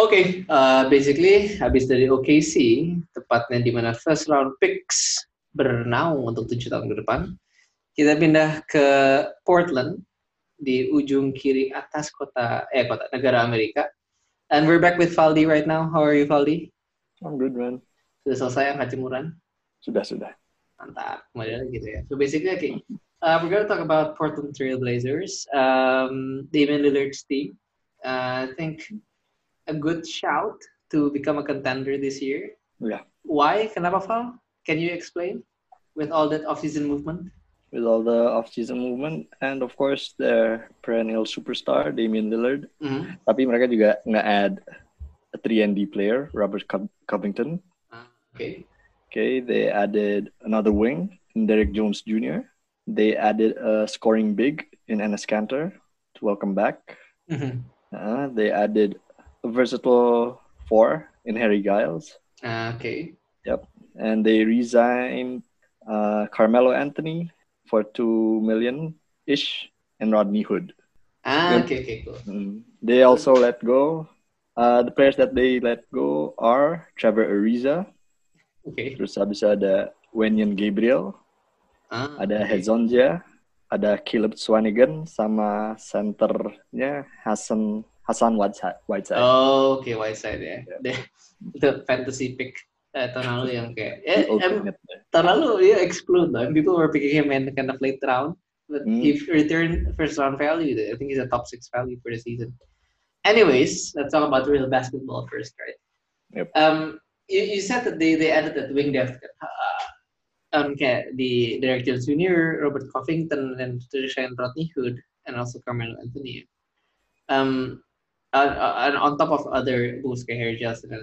Oke, uh, basically habis dari OKC, tepatnya di mana first round picks bernaung untuk tujuh tahun ke depan, kita pindah ke Portland di ujung kiri atas kota eh kota negara Amerika. And we're back with Valdi right now. How are you, Valdi? I'm good, man. Sudah selesai angkat jemuran? Sudah, sudah. Mantap, kemudian gitu ya. So basically, okay, uh, we're going to talk about Portland Trailblazers, um, Damian Lillard's team. Uh, I think a good shout to become a contender this year. Yeah. Why? Kenapa? Can you explain? With all that off-season movement? With all the off-season movement and of course their perennial superstar Damian Lillard. Mhm. Tapi mereka juga nge-add a 3 and D player, Robert Cov- Covington. Ah, Okay. Okay, they added another wing Derek Jones Jr. They added a scoring big in Enes Kanter to welcome back. Mhm. Uh, they added a versatile four in Harry Giles. Ah, okay. Yep. And they resigned uh, Carmelo Anthony for two million ish and Rodney Hood. Ah, Yep. okay, okay, cool. Mm. They also let go. Uh, the players that they let go are Trevor Ariza, Okay. terus habis ada Wenyan Gabriel, Ah, ada okay. Hezonja, ada Caleb Swanigan, sama centernya Hassan Hassan Whiteside. Whiteside. Oh, okay, Whiteside ya. Yeah. The, the fantasy pick eh, tahun lalu yang kayak, eh, em, ultimate. tahun lalu dia explode though. People were picking him in kind of late round, but Hmm. he returned first round value. I think he's a top six value for the season. Anyways, let's talk about real basketball first, right? Yep. Um, you, you said that they, they added that wing depth. Uh, um, kayak di Derek Jones Jr., Robert Covington, dan Trishan Rodney Hood, and also Carmelo Anthony. Um, uh, uh, and on top of other moves kayak Harry Giles and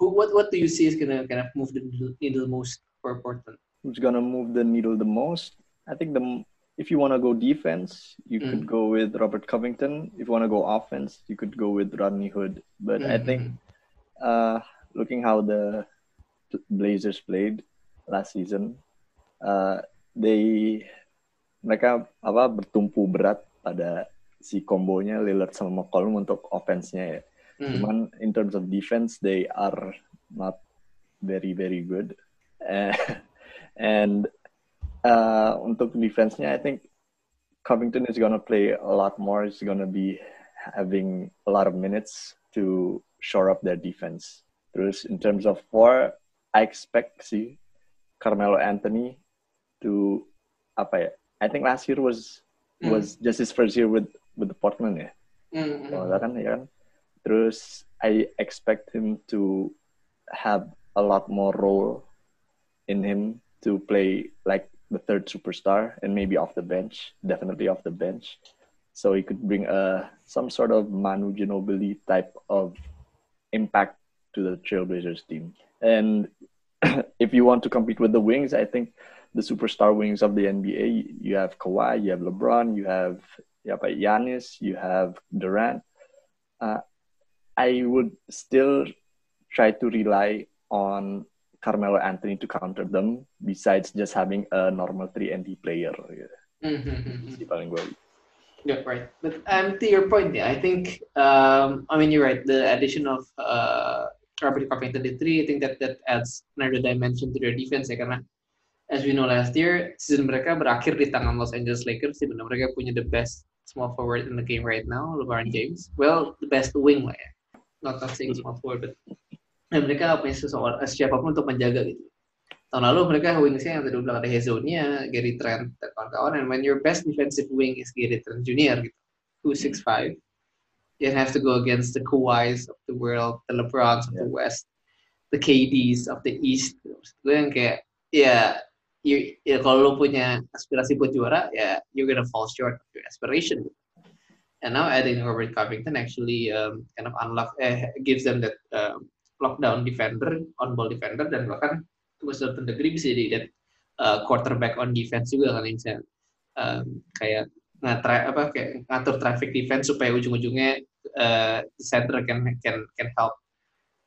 who what what do you see is gonna kind of move the needle- most for Portland? who's gonna move the needle the most? I think the if you want to go defense, you could go with Robert Covington. If you want to go offense, you could go with Rodney Hood. But I think, uh, looking how the Blazers played last season, uh, they mereka apa bertumpu berat pada si kombonya Lillard sama McCollum untuk offense-nya ya. Mhm. Cuman in terms of defense, they are not very very good. Eh, and uh, untuk defense-nya, I think Covington is gonna play a lot more. He's gonna be having a lot of minutes to shore up their defense. Terus in terms of four, I expect si Carmelo Anthony to apa ya? I think last year was Hmm. was just his first year with with the Portland ya. Mhm. Oh, kan ya kan. Terus I expect him to have a lot more role in him to play like the third superstar and maybe off the bench, definitely off the bench. So he could bring a some sort of Manu Ginobili type of impact to the Trailblazers team. And if you want to compete with the wings, I think the superstar wings of the NBA, you have Kawhi, you have LeBron, you have you have Giannis, you have Durant. Uh, I would still try to rely on Carmelo Anthony to counter them, besides just having a normal 3 and D player. Mhm. Si paling gue. Yeah, right. But um, to your point, yeah, I think um, I mean you're right. The addition of uh, Robert Covington to three, I think that that adds another dimension to their defense ya karena as we know last year season mereka berakhir di tangan Los Angeles Lakers mana mereka punya the best small forward in the game right now, LeBron James. Well, the best wing lah ya. Not not saying small forward, but dan mereka punya seseorang siapa pun untuk menjaga gitu. Tahun lalu mereka wingsnya yang tadi bilang ada Hezonia, Gary Trent, dan kawan-kawan. And when your best defensive wing is Gary Trent Jr. gitu, who's 6'5", you have to go against the Kawhis of the world, the LeBrons of the West, the KDs of the East. Maksud gue yang kayak, ya, you, ya kalau lo punya aspirasi buat juara, ya you're gonna fall short of your aspiration. And now adding Robert Covington actually um, kind of unlock, eh, gives them that um, lockdown defender, on ball defender, dan bahkan to a certain degree bisa jadi that uh, quarterback on defense juga kan bisa um, kayak ngatra apa kayak ngatur traffic defense supaya ujung-ujungnya uh, the center can can can help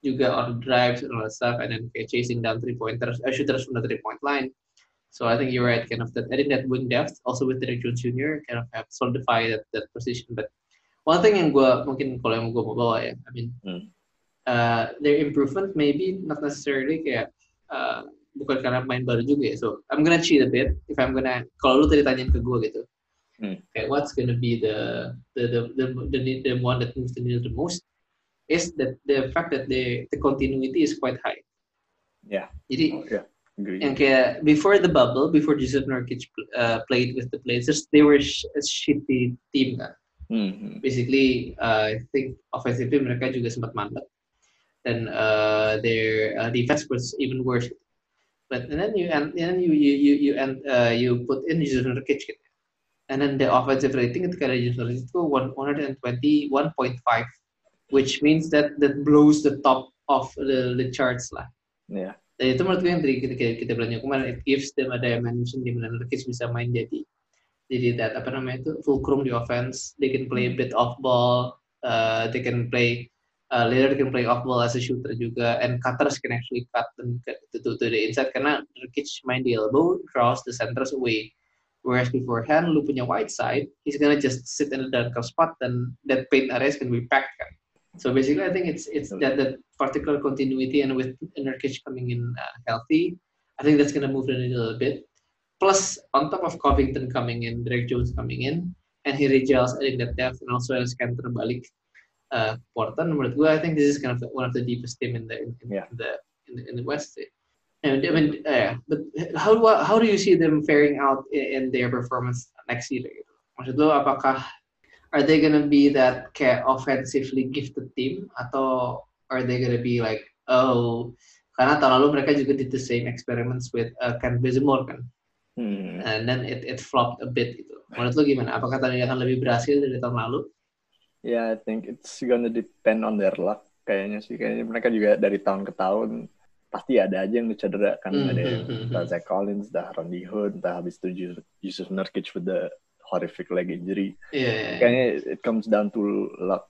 juga on drives and all that stuff and then kayak chasing down three pointers uh, shooters from the three point line so I think you're right kind of that I think that wing depth also with Derek Jones Jr. kind of have solidified that, that position but one thing yang gue mungkin kalau yang gue mau bawa ya, I mean, Hmm. uh, their improvement maybe not necessarily kayak uh, bukan karena main baru juga ya. So I'm gonna cheat a bit if I'm gonna kalau lu tadi tanyain ke gue gitu, Hmm. kayak what's gonna be the the the the the, the one that moves the needle the most is that the fact that the the continuity is quite high. Yeah. Jadi Oh, yeah. Agree. yang kayak before the bubble, before Jesus Nurkic uh, played with the Blazers, they were sh- a shitty team kan. Mhm. Basically, uh, I think offensively mereka juga sempat mandek dan uh, their uh, defense was even worse. But and then you and then you you you you and uh, you put in Jesus Nurkic gitu. And then the offensive rating ketika ada Nurkic itu one hundred and twenty one point five, which means that that blows the top of the the charts lah. Yeah. Dan itu menurut gue yang tadi kita, kita, kita bilang kemarin, it gives them a dimension di mana Nurkic bisa main jadi jadi that apa namanya itu fulcrum di offense. They can play a bit off ball, uh, they can play uh, Lillard can play off ball as a shooter juga, and cutters can actually cut them to, to, to the inside karena Nurkic main di elbow, draws the centers away. Whereas beforehand, lu punya wide side, he's gonna just sit in the dunker spot, and that paint areas can be packed kan. So basically, I think it's it's that that particular continuity, and with Nurkic coming in uh, healthy, I think that's gonna move the needle a bit. Plus, on top of Covington coming in, Derek Jones coming in, and Harry Giles adding that depth, and also as Cantor balik uh, Portland, menurut gue, I think this is kind of one of the deepest team in the in, in Yeah. the, in the in the West. eh. And I mean, uh, but how do how do you see them faring out in, in their performance next year? Maksud lo, apakah are they gonna be that kayak offensively gifted team atau are they gonna be like oh karena tahun lalu mereka juga did the same experiments with uh, Ken Bazemore kan Hmm. and then it it flopped a bit gitu menurut lo gimana apakah tadi akan lebih berhasil dari tahun lalu Yeah, I think it's gonna depend on their luck kayaknya sih. Kayaknya mereka juga dari tahun ke tahun pasti ada aja yang cedera kan. Hmm, Ada yang hmm, hmm, entah hmm. Zach Collins, entah Randy Hood, entah habis itu Yus- Yusuf Nurkic with the horrific leg injury. Iya, iya, iya. Kayaknya it comes down to luck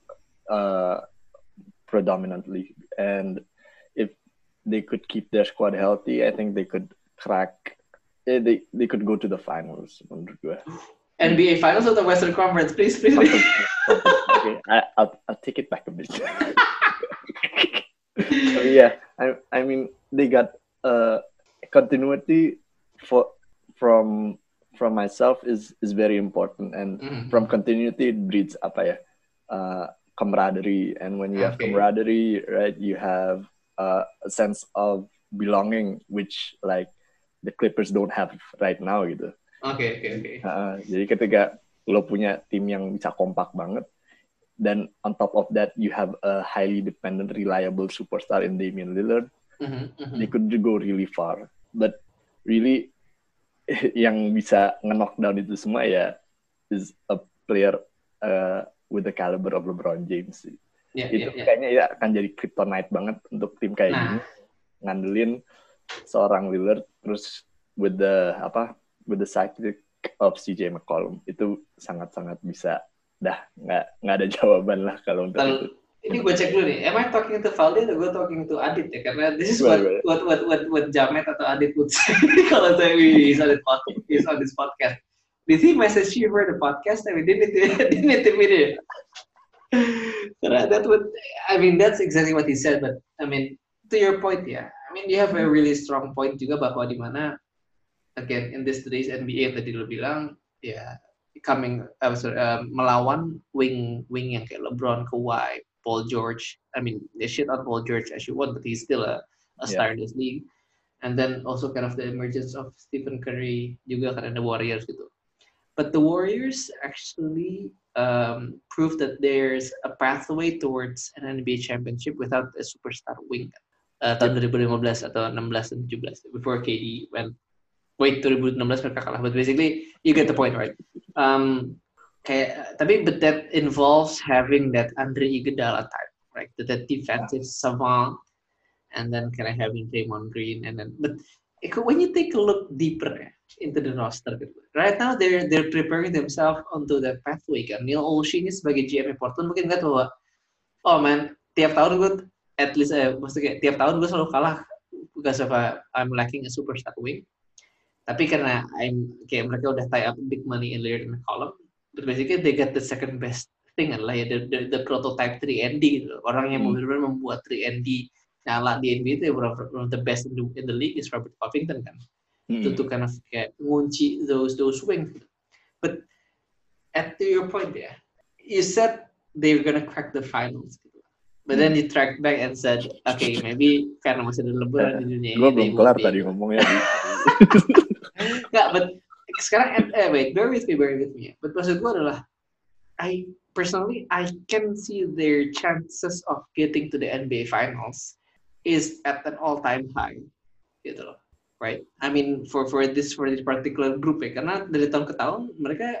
uh, predominantly. And if they could keep their squad healthy, I think they could crack. eh, they they could go to the finals menurut gue. NBA Finals atau Western Conference please please okay, I, I'll, I'll take it back a bit. so yeah, I, I mean they got uh, continuity for from from myself is is very important, and Mhm. from continuity it breeds apa ya uh, camaraderie, and when you have Okay. camaraderie, right, you have uh, a sense of belonging, which like the Clippers don't have right now gitu. oke oke oke Uh, jadi ketika lo punya tim yang bisa kompak banget, dan on top of that you have a highly dependent, reliable superstar in Damian Lillard, Mhm, mhm. they could go really far. But really yang bisa nge-knockdown itu semua ya is a player uh, with the caliber of LeBron James. sih. Iya, Itu iya, iya. kayaknya ya akan jadi kryptonite banget untuk tim kayak Nah. gini ngandelin seorang Lillard terus with the apa with the sidekick of CJ McCollum itu sangat-sangat bisa dah nggak nggak ada jawaban lah kalau untuk itu. Kalau ini gue cek dulu nih, am I talking to Valdi atau gue talking to Adit ya? Karena this is what Boleh, what what what, what Jamet atau Adit would say kalau saya he's on this podcast. He's on this podcast. Did he message you for the podcast? I mean, didn't it, didn't it immediately? Karena that would, I mean, that's exactly what he said. But I mean, to your point ya, I mean, you have a really strong point juga bahwa di mana again in this today's NBA yang tadi lo bilang, ya coming uh, sorry, uh, melawan wing wing yang kayak LeBron, Kawhi, Paul George. I mean, they shit on Paul George as you want, but he's still a, a star in this league. And then also kind of the emergence of Stephen Curry juga karena the Warriors gitu. But the Warriors actually um, proved that there's a pathway towards an NBA championship without a superstar wing. Uh, tahun 2015 atau 16 dan 17 before KD went wait 2016 mereka kalah. But basically you get the point right? Um, kayak tapi but that involves having that Andre Iguodala type right? That, that defensive savant and then kind of having Draymond Green and then but it- when you take a look deeper ya, into the roster right now they're they're preparing themselves onto that pathway kan? Neil Olshin sebagai GM Portland mungkin nggak bahwa oh man tiap tahun gue at least eh, maksudnya tiap tahun gue selalu kalah because of a, I'm lacking a superstar wing tapi karena I'm kayak mereka udah tie up big money in Lillard and McCollum but basically they get the second best thing adalah ya the, the, the prototype 3ND gitu. Orang yang Hmm. benar-benar membuat 3ND nyala di NBA itu ya one of, the best in the, in the league is Robert Covington kan. Itu Mm. tuh kind of kayak ngunci those those wings. gitu. But at to your point ya, you said they were gonna crack the finals. Gitu. But then you tracked back and said, okay, maybe karena masih ada LeBron di dunia Gue ini, they belum kelar tadi ngomongnya. Di. Nggak, but sekarang eh wait, bear with me, bear with me. But maksud gue adalah I personally I can see their chances of getting to the NBA Finals is at an all-time high, gitu loh, right? I mean for for this for this particular group ya, karena dari tahun ke tahun mereka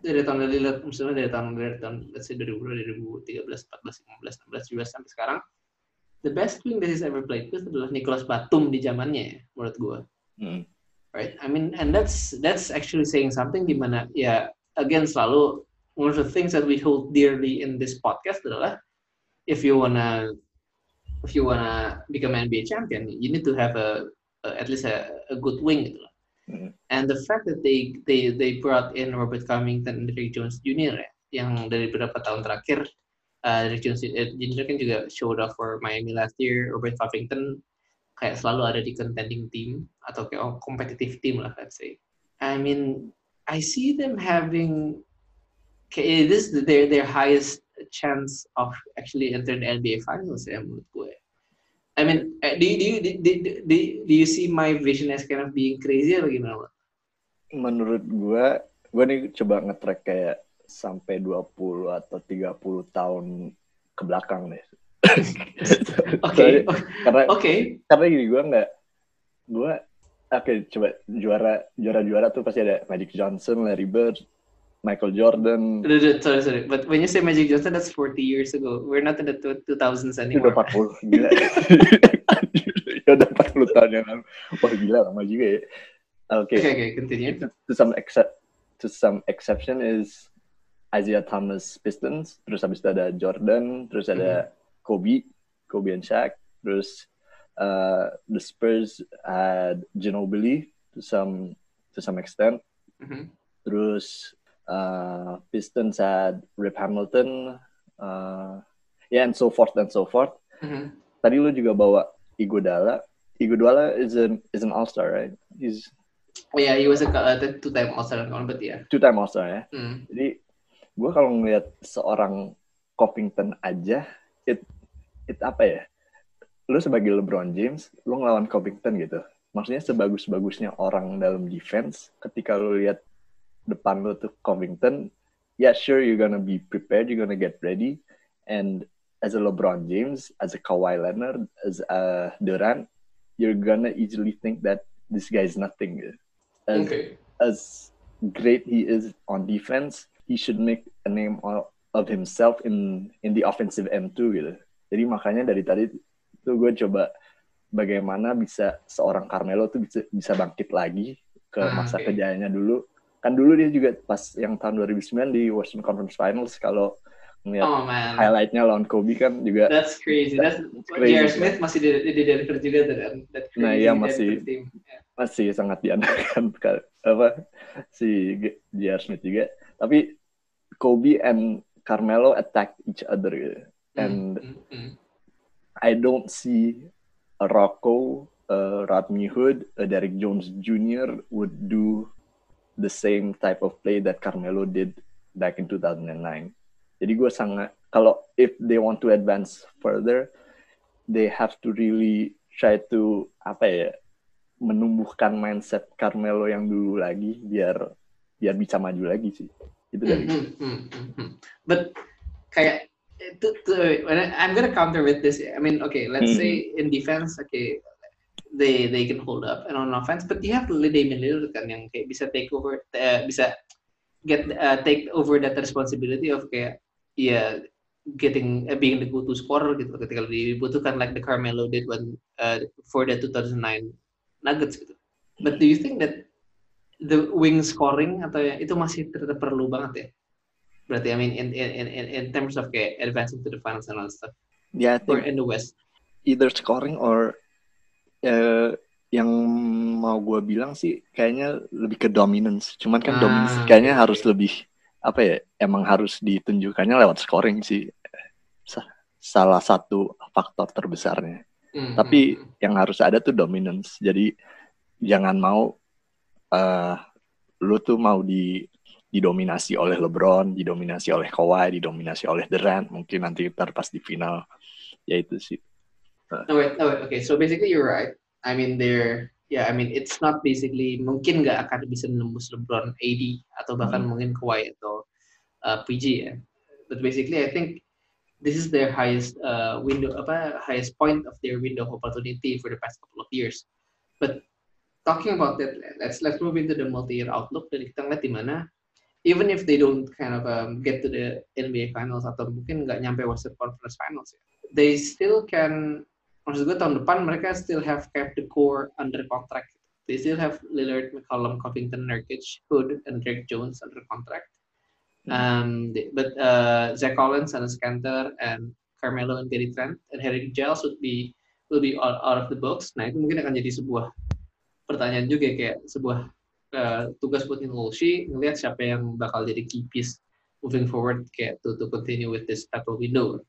dari tahun dari misalnya dari tahun dari tahun let's say 2000 2013 14 15 16 17 sampai sekarang the best wing that he's ever played with adalah Nicholas Batum di zamannya ya, menurut gue Mm. Right? I mean, and that's that's actually saying something di mana ya again selalu one of the things that we hold dearly in this podcast adalah if you wanna if you wanna become an NBA champion, you need to have a, a at least a, a good wing gitu loh. Mm. And the fact that they they they brought in Robert Covington and Derrick Jones Jr. ya, yang dari beberapa tahun terakhir uh, Derrick Jones eh, Jr. kan juga showed up for Miami last year. Robert Covington kayak selalu ada di contending team atau kayak oh, competitive team lah let's say. I mean, I see them having kayak this is their their highest chance of actually entering the NBA Finals ya menurut gue. I mean, eh, do you, do you, do, do, do, do you see my vision as kind of being crazy atau gimana? Menurut gue, gue nih coba nge-track kayak sampai 20 atau 30 tahun ke belakang deh. Oke, Karena oke. karena gini gue nggak gue oke coba juara juara juara tuh pasti ada Magic Johnson, Larry Bird, Michael Jordan. Sorry, sorry. But when you say Magic Johnson, that's 40 years ago. We're not in the two- 2000s Itu anymore. udah 40 gila. ya udah 40 tahun yang lalu. Wah gila lama juga ya. Oke. Okay, okay, continue. To some except to some exception is Isaiah Thomas Pistons, terus habis itu ada Jordan, terus ada Kobe, Kobe and Shaq, terus uh, the Spurs had Ginobili to some to some extent. Mhm. Terus uh, Pistons had Rip Hamilton, uh, yeah, and so forth and so forth. Mhm. Tadi lu juga bawa Iguodala. Iguodala is an is an All Star, right? He's Oh yeah, he was a uh, two-time All-Star kan, but yeah. two time All Star ya. Hmm. Jadi gue kalau ngeliat seorang Covington aja, it it apa ya? Lu sebagai LeBron James, lu ngelawan Covington gitu. Maksudnya sebagus-bagusnya orang dalam defense, ketika lu lihat depan lu tuh Covington, yeah sure you're gonna be prepared, you're gonna get ready, and as a LeBron James, as a Kawhi Leonard, as a Durant, you're gonna easily think that this guy is nothing. As, Okay. as great he is on defense, he should make a name of, of himself in in the offensive end too gitu. Jadi makanya dari tadi tuh gue coba bagaimana bisa seorang Carmelo tuh bisa bisa bangkit lagi ke Ah, masa oke. kejayaannya dulu. Kan dulu dia juga pas yang tahun 2009 di Western Conference Finals kalau ngeliat Oh man, highlightnya lawan Kobe kan juga that's crazy. That's crazy, J.R. kan? Smith masih di, di Denver juga tuh kan. Nah, iya, masih-. Yeah. masih sangat diandalkan ka- apa si J.R. Smith juga. Tapi Kobe and Carmelo attack each other gitu. And Mm, mm, mm. I don't see a Rocco, a Rodney Hood, a Derrick Jones Jr. would do the same type of play that Carmelo did back in 2009. Jadi gue sangat kalau if they want to advance further, they have to really try to apa ya menumbuhkan mindset Carmelo yang dulu lagi biar biar bisa maju lagi sih. Itu dari Hmm, hmm, hmm, hmm, hmm. But kayak to, to, I'm gonna counter with this. I mean, okay, let's Mhm. say in defense, okay, they they can hold up, and on offense, but you have Damian Lillard kan yang kayak bisa take over, uh, bisa get uh, take over that responsibility of kayak ya getting uh, being the go-to scorer gitu ketika dibutuhkan like the Carmelo did when uh, for the 2009 Nuggets gitu. But do you think that the wing scoring atau ya, itu masih tetap perlu banget ya? Berarti I mean in in in in- terms of kayak advancing to the finals and all that stuff I or think in the West. either scoring or eh, yang mau gue bilang sih kayaknya lebih ke dominance. Cuman kan Ah, dominance kayaknya oke. harus lebih apa ya emang harus ditunjukkannya lewat scoring sih Sa- salah satu faktor terbesarnya. Hmm, Tapi hmm, yang harus ada tuh dominance. Jadi jangan mau eh lu tuh mau di didominasi oleh LeBron, didominasi oleh Kawhi, didominasi oleh Durant. Mungkin nanti ntar pas di final ya itu sih. No wait, no wait. Okay, so basically you're right. I mean they're yeah. I mean it's not basically mungkin nggak akan bisa nembus LeBron, AD atau bahkan Hmm. mungkin Kawhi atau uh, PG ya. But basically I think this is their highest uh, window apa highest point of their window of opportunity for the past couple of years. But talking about that, let's let's move into the multi-year outlook. Dari kita ngeliat di mana even if they don't kind of um, get to the NBA Finals atau mungkin nggak nyampe Western Conference Finals ya, they still can maksud gue tahun depan mereka still have kept the core under contract. They still have Lillard, McCollum, Covington, Nurkic, Hood, and Drake Jones under contract. Um, they- but uh, Zach Collins, and Scanter, and Carmelo and Gary Trent and Harry Giles would be will be out, out of the box. Nah itu mungkin akan jadi sebuah pertanyaan juga kayak sebuah uh, tugas buat Wolsey ngelihat siapa yang bakal jadi key piece moving forward kayak to to continue with this type of window.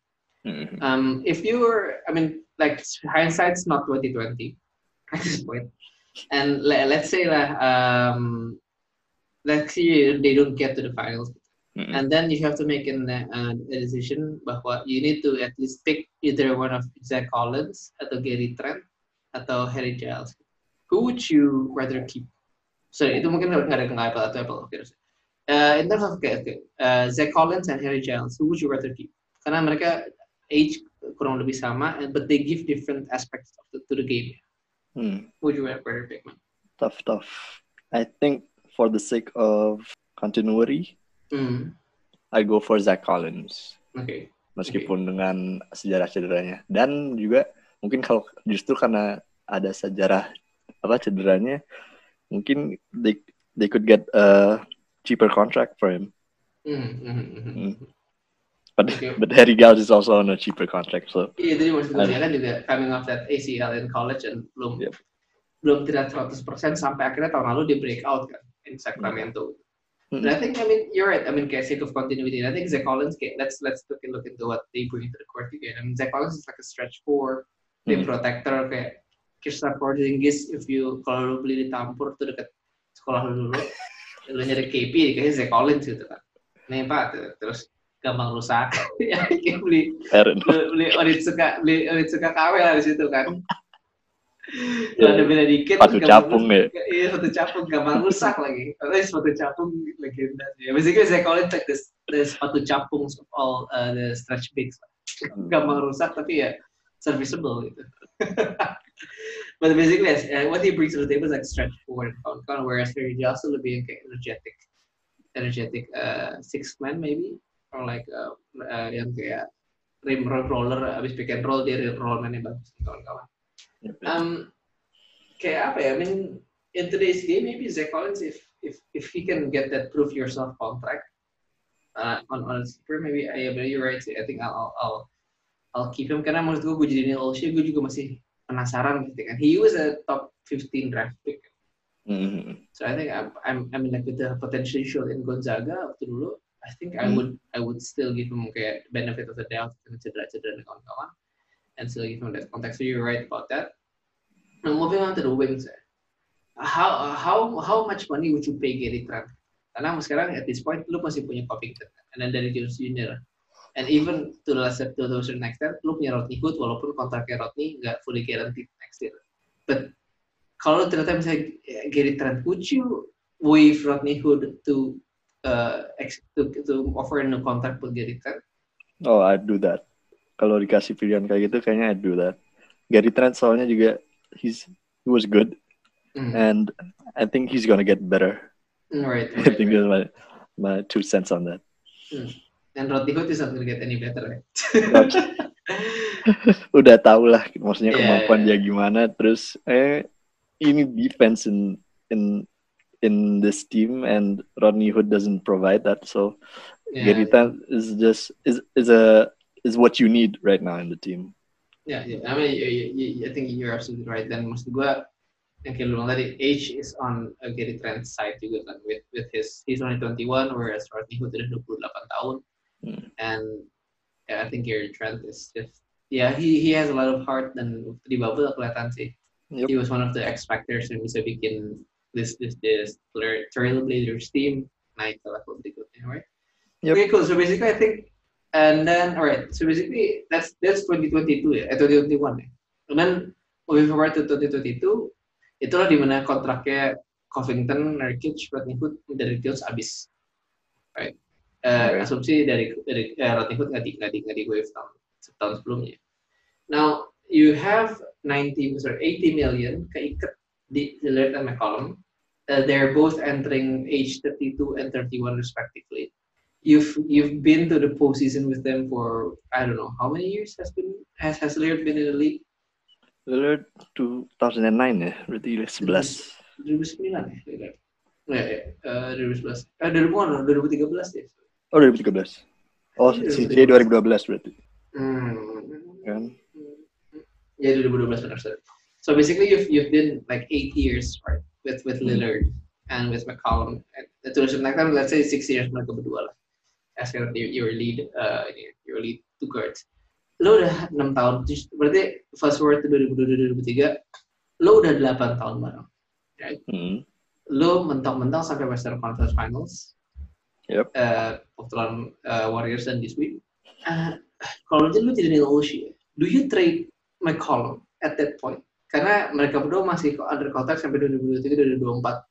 Mhm. Um, if you were, I mean, like hindsight's not 2020 at this point, and le- let's say lah, um, let's say they don't get to the finals, Mhm. and then you have to make an, uh, a decision bahwa you need to at least pick either one of Zach Collins atau Gary Trent atau Harry Giles. Who would you rather keep? So itu mungkin nggak ada nggak apple atau apple. Okay, uh, in terms of okay, okay, uh, Zach Collins and Harry Giles, who would you rather keep? Karena mereka age kurang lebih sama, but they give different aspects of the, to the game. Hmm. Who would you rather pick, man? Tough, tough. I think for the sake of continuity, Hmm. I go for Zach Collins. Okay. meskipun dengan sejarah cederanya dan juga mungkin kalau justru karena ada sejarah apa cederanya mungkin they they could get a cheaper contract for him hmm. Hmm. but Okay. but Harry Giles is also on a cheaper contract so Iya, jadi maksud gue dia kan juga coming off that ACL in college and belum Yep. belum tidak 100% sampai akhirnya tahun lalu dia break out kan in Sacramento. Hmm. And I think I mean you're right. I mean kayak sake of continuity. I think Zach Collins kayak let's let's look look into what they bring to the court again. I mean Zach Collins is like a stretch four, dia Hmm. protector kayak Kristaps Porzingis if you kalau lu beli di Tampur tuh deket sekolah lu dulu, lu nyari KP kayaknya Zach Collins gitu kan. Nih Pak, terus gampang rusak. ya beli beli Onitsuka beli Onitsuka KW lah di situ kan. Ya, Kalau ada beda dikit gampang capung ya. Iya sepatu capung gampang rusak lagi. Tapi sepatu capung legenda sih. Basically saya call it like this the sepatu capung of all uh, the stretch bigs. Gampang rusak tapi ya serviceable gitu. But basically uh, what he brings to the table is like stretch forward and count, whereas Harry Giles tuh lebih yang kayak energetic, energetic uh, six man maybe or like uh, uh, yang kayak rim roll roller abis pick and roll dia rim roll man bagus nih kawan-kawan. Um, kayak apa ya? I mean, in today's game, maybe Zach Collins, if if if he can get that prove yourself contract uh, on on super, maybe I but you're right. I think I'll I'll I'll keep him karena menurut gue gue jadi Neil Olshey, gue juga masih penasaran gitu kan. He was a top 15 draft pick. Mhm. So I think I'm I'm I mean like with the potential in Gonzaga waktu dulu, I think I Hmm. would I would still give him kayak benefit of the doubt dengan cedera-cedera dan kawan-kawan, and still give him that context. So you're right about that. Now moving on to the wings, eh. how how how much money would you pay Gary Trent? Karena sekarang at this point lu masih punya Covington, and then dari Jones Jr. And even to the to the certain extent, lu punya Rodney Hood walaupun kontraknya Rodney nggak fully guaranteed next year. But kalau ternyata misalnya Gary Trent, would you waive Rodney Hood to uh, ex- to, to offer a new contract with Gary Trent? oh I'd do that kalau dikasih pilihan kayak gitu kayaknya I'd do that Gary Trent soalnya juga he's he was good Mm. and I think he's gonna get better Mm, right, I right, think right. that's my my two cents on that And Rodney Hood is not to get any better, right? udah tau lah maksudnya Iya, kemampuan iya. dia gimana terus eh ini defense in in in this team and Rodney Hood doesn't provide that so yeah, Gary Trent is just is is a is what you need right now in the team yeah, yeah. I mean, you, you, I think you're absolutely right. Dan maksud gue, yang kayak lu bilang tadi age is on a Gary Trent side juga kan with with his he's only 21 whereas Rodney Hood udah 28 tahun Hmm. and yeah, I think Gary Trent is just yeah he he has a lot of heart dan waktu di bubble kelihatan sih Yup. he was one of the X factors yang bisa bikin this this this Trailblazers team. Naik ke level berikutnya right? Yup. okay cool. So basically I think and then alright so basically that's that's 2022 ya eh 2021 ya and then moving forward to 2022 itulah dimana kontraknya Covington, Nurkic, Rodney Hood dari Hills abis right Eh, Oke. asumsi dari dari eh, Rodney Hood nggak di nggak di nggak di wave tahun setahun sebelumnya. Now you have 90 sorry 80 million keikat di Lillard and McCollum. Uh, they're both entering age 32 and 31 respectively. You've you've been to the postseason with them for I don't know how many years has been has has Lillard been in the league? Lillard 2009 ya, berarti 11. 2009 ya? Lillard ya, ya, eh, 2011 eh 2000 2013 ya Oh 2013. Oh CJ 2012 berarti hmm. kan? Ya 2012 benar sorry. So basically you've you've been like eight years right with with Hmm. Lillard and with McCollum. And to a certain extent, let's say six years mereka berdua lah. As your your lead uh your lead two guards. Lo udah enam tahun, berarti fast forward ke 2022 2023, lo udah delapan tahun bareng. Hmm. Lo mentok-mentok sampai Western Conference Finals. Yep. Uh, waktu lawan uh, Warriors dan this week. Uh, kalau lu jadi Olshey, do you trade McCollum at that point? Karena mereka berdua masih under contract sampai 2023 2024.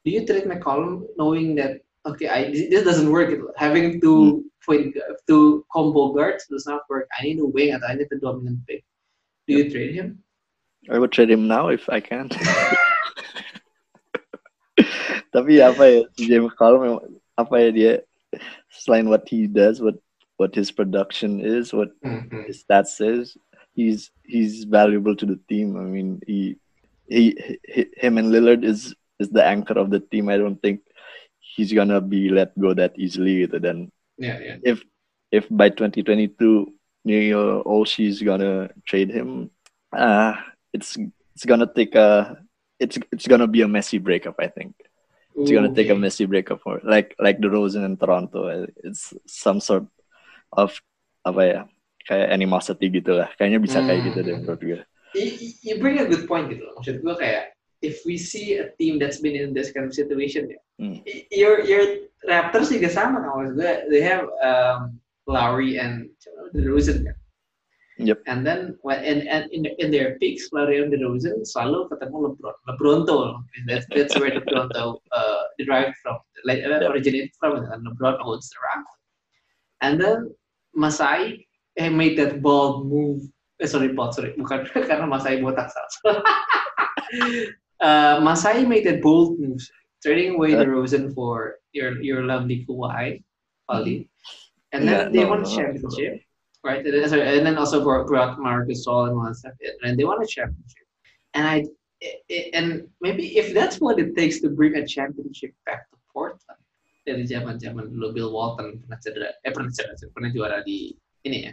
Do you trade McCollum knowing that okay, I, this doesn't work. Having two point two combo guards does not work. I need a wing atau I need a dominant pick. Do you trade him? I would trade him now if I can. Tapi apa ya, McCollum memang- apa ya dia selain what he does, what what his production is, what Mhm. his stats is, he's he's valuable to the team. I mean, he he, he him and Lillard is is the anchor of the team. I don't think he's gonna be let go that easily. Gitu. Dan Yeah, yeah. if if by 2022 Neil Olshey's gonna trade him, uh it's it's gonna take a it's it's gonna be a messy breakup. I think it's gonna take a messy breakup for like like the Rosen in Toronto. It's some sort of apa ya kayak animosity gitu lah. Kayaknya bisa kayak gitu deh Hmm. menurut gue. you, you bring a good point gitu loh. Maksud gue kayak if we see a team that's been in this kind of situation ya, Hmm. your your Raptors juga sama kan maksud gue. They have um, Lowry and DeRozan kan. Yep. And then when and, and in in their Lowry and DeRozan selalu ketemu LeBron. LeBronto. That's that's where the Toronto uh, derived from, like uh, Yep. originated from. And LeBron owns the Raptors. And then Masai eh, made that bold move. Eh, sorry, bold, sorry. Bukan karena Masai botak salah. uh, Masai made that bold move, trading away Uh, the Rosen for your your lovely Kawhi, Aldi. And then Yeah, they no, won a no, championship, right? And then, sorry, and then also brought, brought Marcus and all that stuff. And they won a championship. And I i- i- and maybe if that's what it takes to bring a championship back to Portland dari zaman zaman dulu Bill Walton pernah cedera, eh pernah cedera, pernah juara di ini ya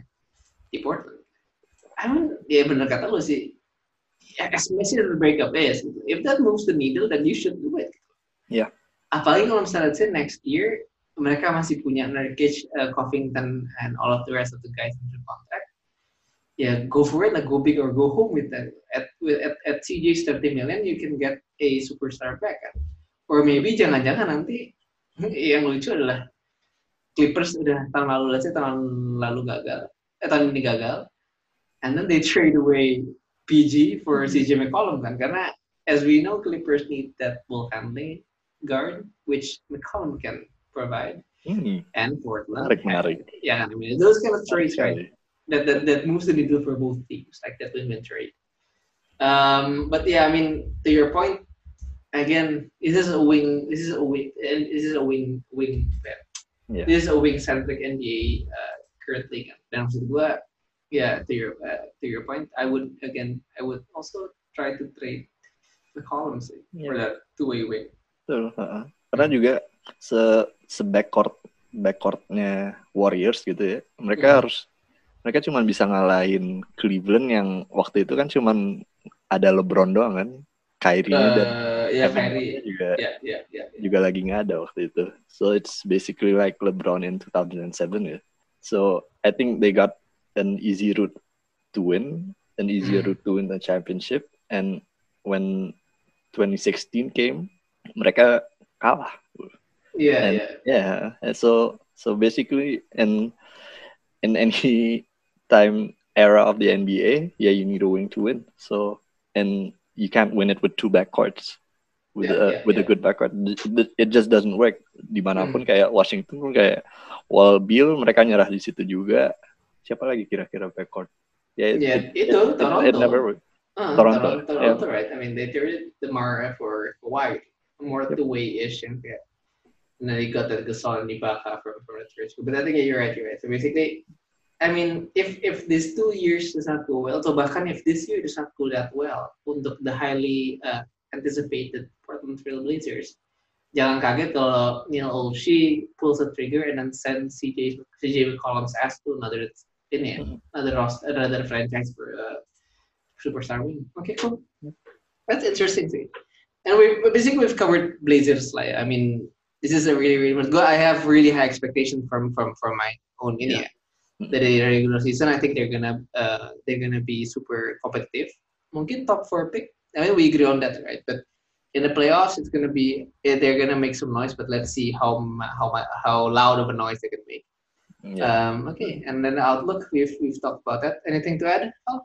di Portland. I mean, ya benar kata lu sih. As messy as the breakup is, if that moves the needle, then you should do it. Yeah. Apalagi kalau misalnya say next year mereka masih punya Nurkic, uh, Covington, and all of the rest of the guys under contract. Yeah, go for it. Like go big or go home with that. At with, at, at CJ's 30 million, you can get a superstar back. Kan? Or maybe jangan-jangan nanti yang lucu adalah Clippers udah tahun lalu, say tahun lalu gagal, eh tahun ini gagal, and then they trade away PG for CJ McCollum kan, karena as we know Clippers need that ball handling guard, which McCollum can provide, Hmm, and Portland. menarik. Yeah, I mean those kind of trades, right? that, that that moves the needle for both teams, like that win-win trade. Um, but yeah, I mean, to your point, again, this is a wing. This is a wing. And this is a wing wing. Yeah. This is a wing centric NBA uh, currently. Dan maksud gua, yeah, to your uh, to your point, I would again, I would also try to trade the columns for Yeah. that two-way wing. Betul, heeh. Karena juga se se backcourt backcourtnya Warriors gitu ya, mereka Hmm. harus mereka cuma bisa ngalahin Cleveland yang waktu itu kan cuma ada LeBron doang kan, Kyrie dan Uh, ya Evan Kyrie. juga Ya, ya, ya. juga lagi nggak ada waktu itu. So it's basically like LeBron in 2007 ya. So I think they got an easy route to win, an easier Hmm. route to win the championship. And when 2016 came, mereka kalah. Iya, And iya. yeah, and so so basically in in any time era of the NBA, yeah, you need a wing to win. So and you can't win it with two backcourts. With Yeah, a yeah, with a yeah. good backcourt, it, it just doesn't work. Di mana pun Hmm. kayak Washington pun kayak Wall Bill mereka nyerah di situ juga. Siapa lagi kira-kira backcourt? Yeah, it, Ya, it, itu it, it, it Toronto. never worked. Uh, Toronto, Toronto, Toronto, right? I mean, they traded Demar for Kawhi, more Yep. two-way-ish, and yeah. And then they got that Gasol and Ibaka from from the trade. But I think you're right, you're right. So basically, I mean, if if these two years does not go well, so bahkan if this year does not go that well untuk the highly uh, anticipated Portland Trail Blazers, jangan kaget kalau Neil Olshey pulls the trigger and then sends CJ CJ McCollum's ass to another ini ya, another roster, another franchise for uh, superstar win. Okay, cool. That's interesting. And we basically we've covered Blazers. Like, I mean, this is a really really good. I have really high expectations from from from my own ini ya. Dari regular season, I think they're gonna uh, they're gonna be super competitive. Mungkin top four pick. I mean, we agree on that, right? But in the playoffs, it's gonna be eh, they're gonna make some noise. But let's see how how how loud of a noise they can make. Yeah, Um, okay, and then the outlook we've we've talked about that. Anything to add? Oh,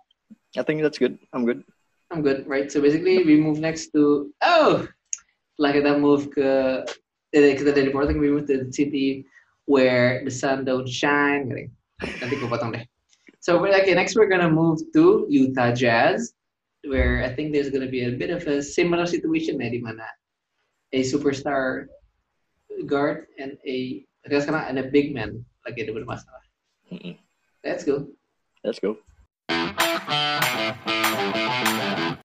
I think that's good. I'm good. I'm good, right? So basically, we move next to oh, like kita move ke eh, kita dari Portland, we move to the city where the sun don't shine. Galing. Nanti gue potong. So we're- okay, next we're gonna move to Utah Jazz, where I think there's gonna be a bit of a similar situation di mana a superstar guard and a and a big man ada bermasalah. Mm-mm. Let's go. Let's go.